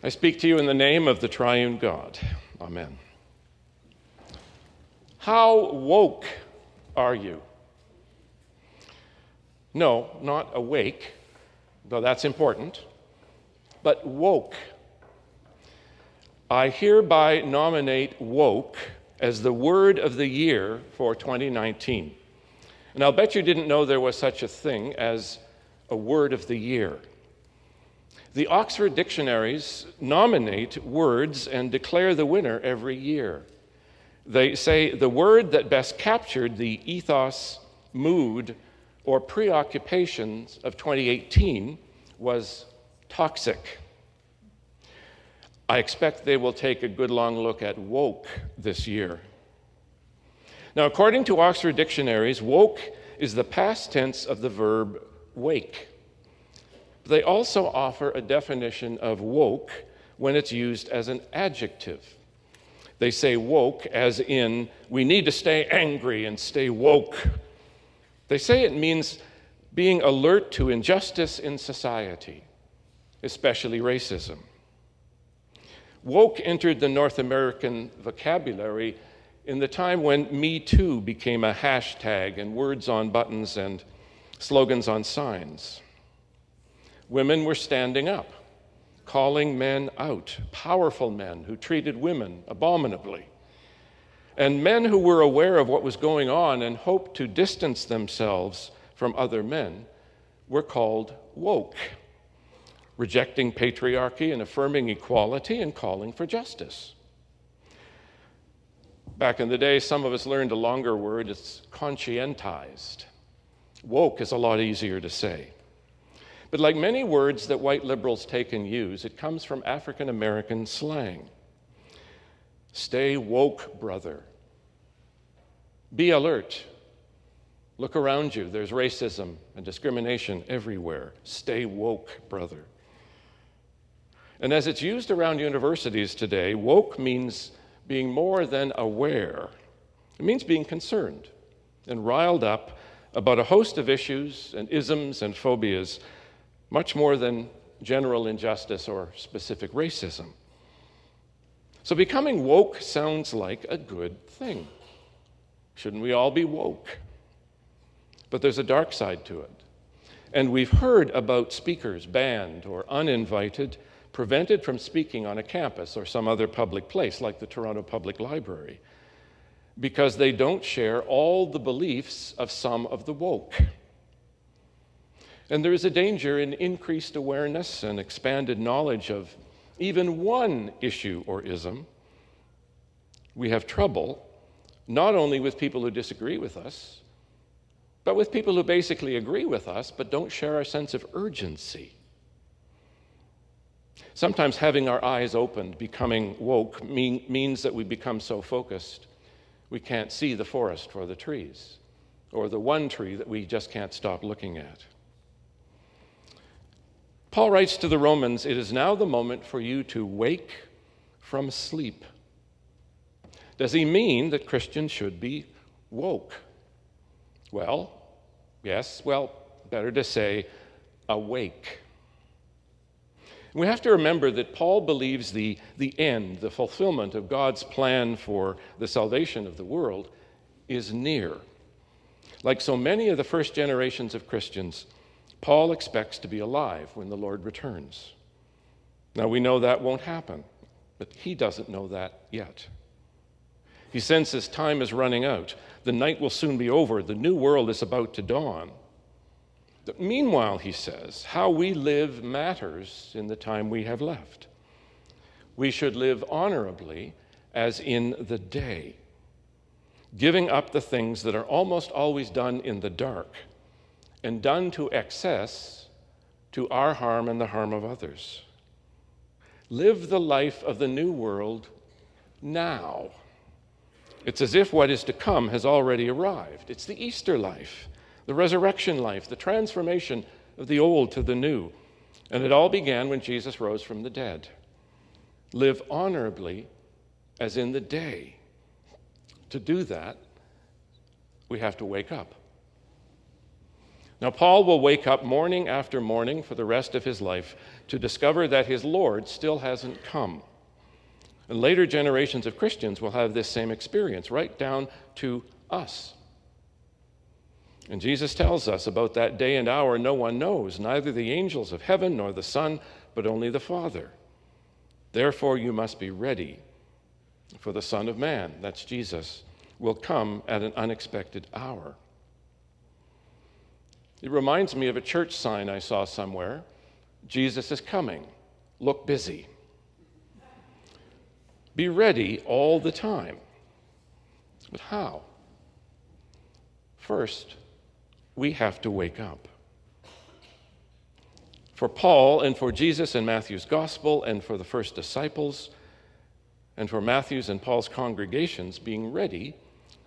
I speak to you in the name of the triune God. Amen. How woke are you? No, not awake, though that's important, but woke. I hereby nominate woke as the word of the year for 2019. And I'll bet you didn't know there was such a thing as a word of the year. The Oxford dictionaries nominate words and declare the winner every year. They say the word that best captured the ethos, mood, or preoccupations of 2018 was toxic. I expect they will take a good long look at woke this year. Now, according to Oxford dictionaries, woke is the past tense of the verb wake. They also offer a definition of woke when it's used as an adjective. They say woke as in, we need to stay angry and stay woke. They say it means being alert to injustice in society, especially racism. Woke entered the North American vocabulary in the time when Me Too became a hashtag and words on buttons and slogans on signs. Women were standing up, calling men out, powerful men who treated women abominably. And men who were aware of what was going on and hoped to distance themselves from other men were called woke rejecting patriarchy and affirming equality and calling for justice. Back in the day, some of us learned a longer word. It's conscientized. Woke is a lot easier to say. But like many words that white liberals take and use, it comes from African American slang. Stay woke, brother. Be alert. Look around you. There's racism and discrimination everywhere. Stay woke, brother. And as it's used around universities today, woke means being more than aware. It means being concerned and riled up about a host of issues and isms and phobias, much more than general injustice or specific racism. So becoming woke sounds like a good thing. Shouldn't we all be woke? But there's a dark side to it. And we've heard about speakers banned or uninvited prevented from speaking on a campus or some other public place like the Toronto Public Library because they don't share all the beliefs of some of the woke. And there is a danger in increased awareness and expanded knowledge of even one issue or ism. We have trouble not only with people who disagree with us, but with people who basically agree with us but don't share our sense of urgency. Sometimes having our eyes opened, becoming woke, mean, means that we become so focused we can't see the forest for the trees, or the one tree that we just can't stop looking at. Paul writes to the Romans, It is now the moment for you to wake from sleep. Does he mean that Christians should be woke? Well, yes, well, better to say awake. We have to remember that Paul believes the, the end, the fulfillment of God's plan for the salvation of the world, is near. Like so many of the first generations of Christians, Paul expects to be alive when the Lord returns. Now, we know that won't happen, but he doesn't know that yet. He senses time is running out. The night will soon be over. The new world is about to dawn. But Meanwhile, he says, how we live matters in the time we have left. We should live honorably as in the day, giving up the things that are almost always done in the dark and done to excess to our harm and the harm of others. Live the life of the new world now. It's as if what is to come has already arrived. It's the Easter life the resurrection life, the transformation of the old to the new. And it all began when Jesus rose from the dead. Live honorably as in the day. To do that, we have to wake up. Now, Paul will wake up morning after morning for the rest of his life to discover that his Lord still hasn't come. And later generations of Christians will have this same experience, right down to us. And Jesus tells us about that day and hour no one knows, neither the angels of heaven nor the Son, but only the Father. Therefore, you must be ready, for the Son of Man, that's Jesus, will come at an unexpected hour. It reminds me of a church sign I saw somewhere Jesus is coming. Look busy. Be ready all the time. But how? First, we have to wake up. For Paul and for Jesus in Matthew's gospel and for the first disciples and for Matthew's and Paul's congregations, being ready,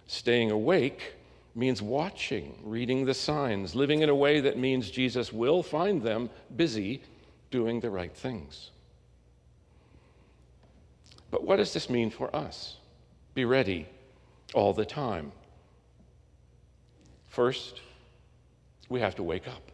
staying awake, means watching, reading the signs, living in a way that means Jesus will find them busy doing the right things. But what does this mean for us? Be ready all the time. First, we have to wake up.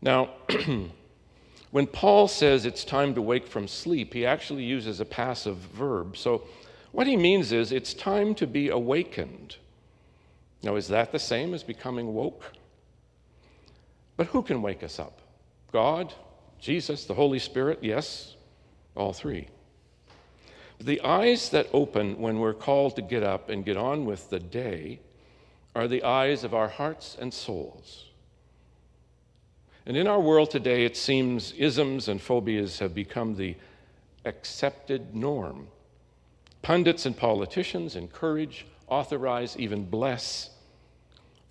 Now, when Paul says it's time to wake from sleep, he actually uses a passive verb. So, what he means is it's time to be awakened. Now, is that the same as becoming woke? But who can wake us up? God, Jesus, the Holy Spirit? Yes, all three. The eyes that open when we're called to get up and get on with the day are the eyes of our hearts and souls. And in our world today, it seems isms and phobias have become the accepted norm. Pundits and politicians encourage, authorize, even bless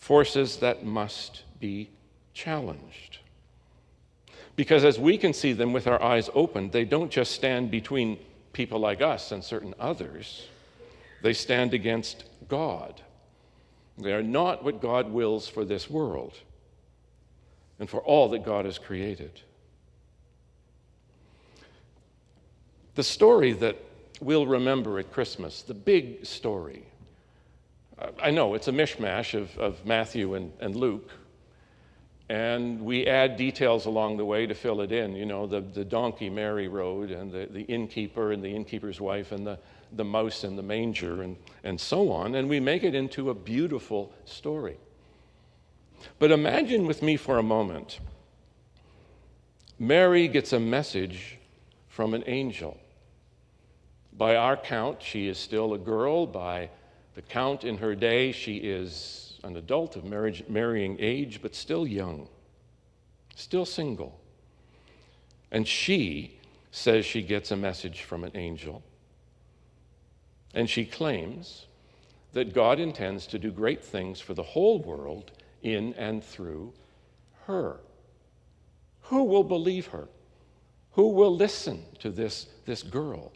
forces that must be challenged. Because as we can see them with our eyes open, they don't just stand between people like us and certain others, they stand against God. They are not what God wills for this world and for all that God has created. The story that we'll remember at Christmas, the big story, I know it's a mishmash of, of Matthew and, and Luke, and we add details along the way to fill it in. You know, the, the donkey Mary rode, and the, the innkeeper and the innkeeper's wife, and the, the mouse in the manger, and, and so on, and we make it into a beautiful story. But imagine with me for a moment Mary gets a message from an angel. By our count, she is still a girl. By the count in her day, she is an adult of marriage, marrying age, but still young, still single. And she says she gets a message from an angel. And she claims that God intends to do great things for the whole world in and through her. Who will believe her? Who will listen to this, this girl?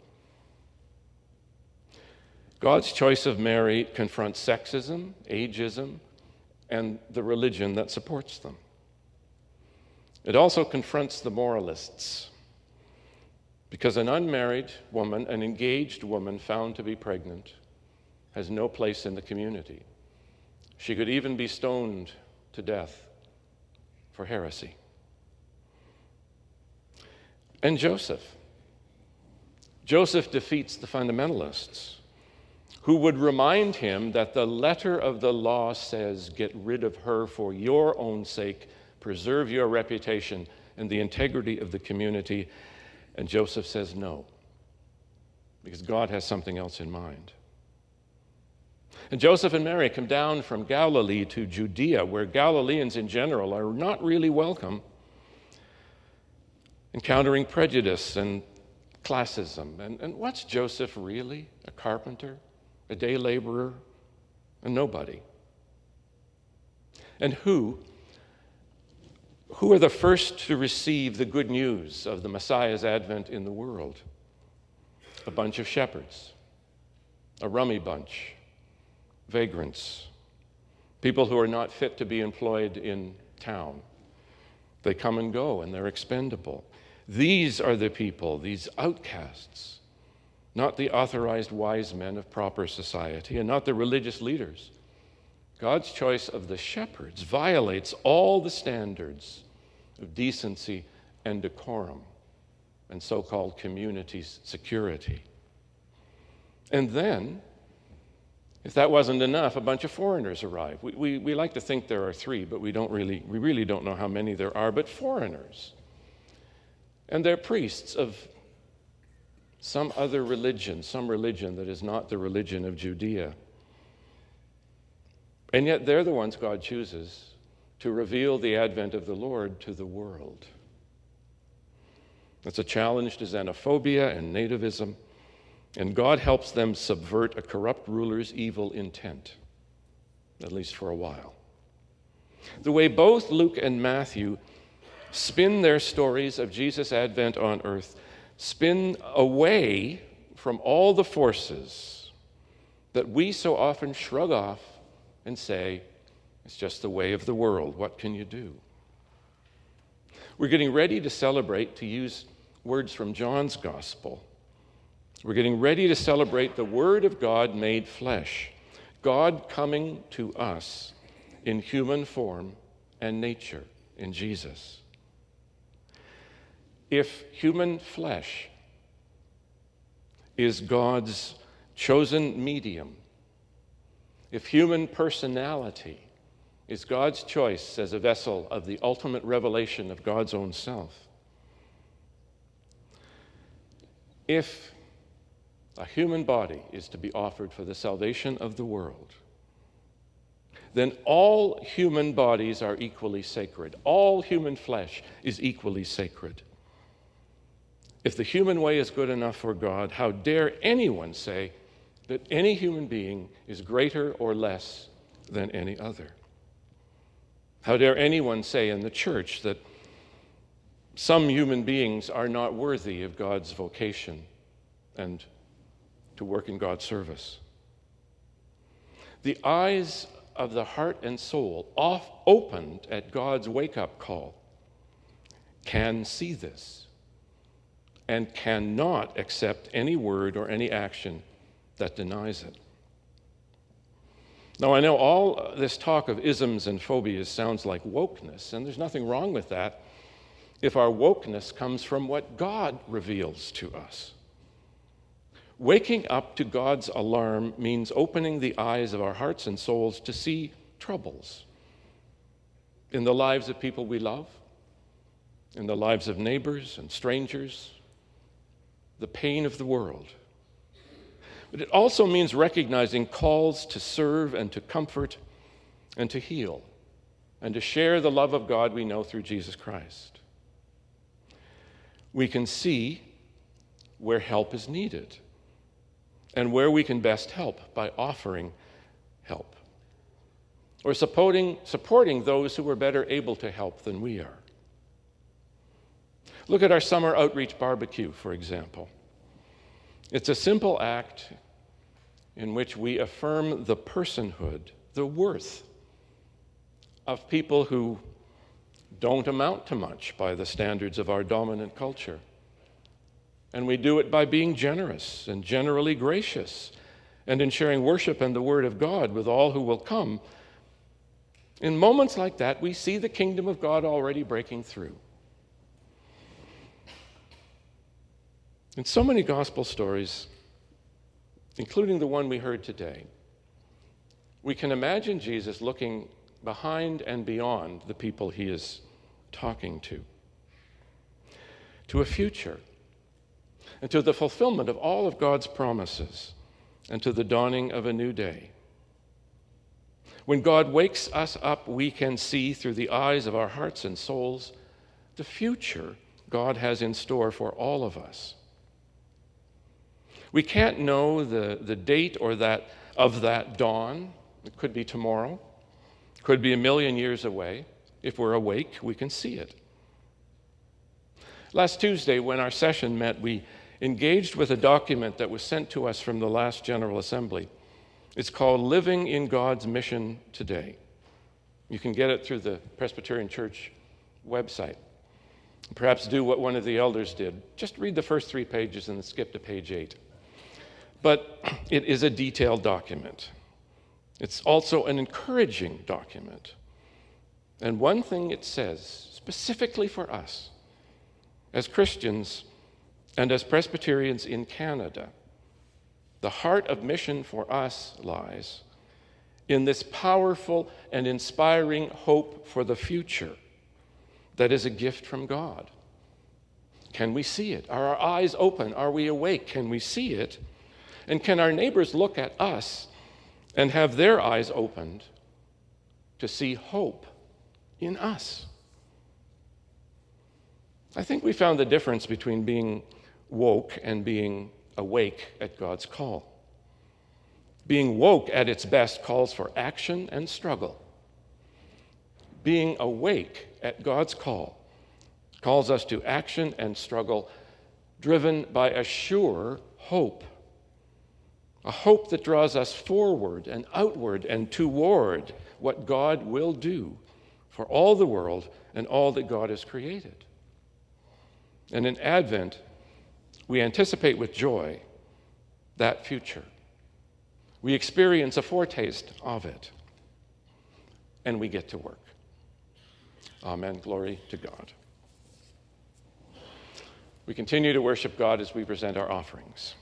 God's choice of Mary confronts sexism, ageism, and the religion that supports them. It also confronts the moralists because an unmarried woman, an engaged woman found to be pregnant, has no place in the community. She could even be stoned to death for heresy. And Joseph. Joseph defeats the fundamentalists who would remind him that the letter of the law says, Get rid of her for your own sake, preserve your reputation and the integrity of the community. And Joseph says no, because God has something else in mind. And Joseph and Mary come down from Galilee to Judea, where Galileans in general are not really welcome, encountering prejudice and classism. And, and what's Joseph really? A carpenter? A day laborer? A nobody? And who? Who are the first to receive the good news of the Messiah's advent in the world? A bunch of shepherds, a rummy bunch vagrants, people who are not fit to be employed in town. They come and go and they're expendable. These are the people, these outcasts, not the authorized wise men of proper society and not the religious leaders God's choice of the shepherds violates all the standards of decency and decorum and so called community security. And then, if that wasn't enough, a bunch of foreigners arrive. We, we, we, like to think there are three, but we, don't really, we really don't know how many there are, but foreigners. And they're priests of some other religion, some religion that is not the religion of Judea. And yet they're the ones God chooses to reveal the advent of the Lord to the world. That's a challenge to xenophobia and nativism, and God helps them subvert a corrupt ruler's evil intent, at least for a while. The way both Luke and Matthew spin their stories of Jesus' advent on earth, spin away from all the forces that we so often shrug off and say, it's just the way of the world. What can you do? We're getting ready to celebrate, to use words from John's gospel. We're getting ready to celebrate the Word of God made flesh, God coming to us in human form and nature in Jesus. If human flesh is God's chosen medium, if human personality is God's choice as a vessel of the ultimate revelation of God's own self, if a human body is to be offered for the salvation of the world, then all human bodies are equally sacred. All human flesh is equally sacred. If the human way is good enough for God, how dare anyone say that any human being is greater or less than any other? How dare anyone say in the church that some human beings are not worthy of God's vocation and to work in God's service? The eyes of the heart and soul, off opened at God's wake up call, can see this and cannot accept any word or any action that denies it. Now, I know all this talk of isms and phobias sounds like wokeness, and there's nothing wrong with that if our wokeness comes from what God reveals to us. Waking up to God's alarm means opening the eyes of our hearts and souls to see troubles in the lives of people we love, in the lives of neighbors and strangers, the pain of the world. But it also means recognizing calls to serve and to comfort and to heal and to share the love of God we know through Jesus Christ. We can see where help is needed and where we can best help by offering help or supporting, supporting those who are better able to help than we are. Look at our summer outreach barbecue, for example. It's a simple act in which we affirm the personhood, the worth of people who don't amount to much by the standards of our dominant culture. And we do it by being generous and generally gracious and in sharing worship and the Word of God with all who will come. In moments like that, we see the kingdom of God already breaking through. In so many gospel stories, including the one we heard today, we can imagine Jesus looking behind and beyond the people he is talking to, to a future, and to the fulfillment of all of God's promises, and to the dawning of a new day. When God wakes us up, we can see through the eyes of our hearts and souls the future God has in store for all of us. We can't know the, the date or that of that dawn. It could be tomorrow, it could be a million years away. If we're awake, we can see it. Last Tuesday, when our session met, we engaged with a document that was sent to us from the last General Assembly. It's called Living in God's Mission Today. You can get it through the Presbyterian Church website. Perhaps do what one of the elders did just read the first three pages and then skip to page eight. But it is a detailed document. It's also an encouraging document. And one thing it says, specifically for us as Christians and as Presbyterians in Canada, the heart of mission for us lies in this powerful and inspiring hope for the future that is a gift from God. Can we see it? Are our eyes open? Are we awake? Can we see it? And can our neighbors look at us and have their eyes opened to see hope in us? I think we found the difference between being woke and being awake at God's call. Being woke at its best calls for action and struggle. Being awake at God's call calls us to action and struggle driven by a sure hope. A hope that draws us forward and outward and toward what God will do for all the world and all that God has created. And in Advent, we anticipate with joy that future. We experience a foretaste of it, and we get to work. Amen. Glory to God. We continue to worship God as we present our offerings.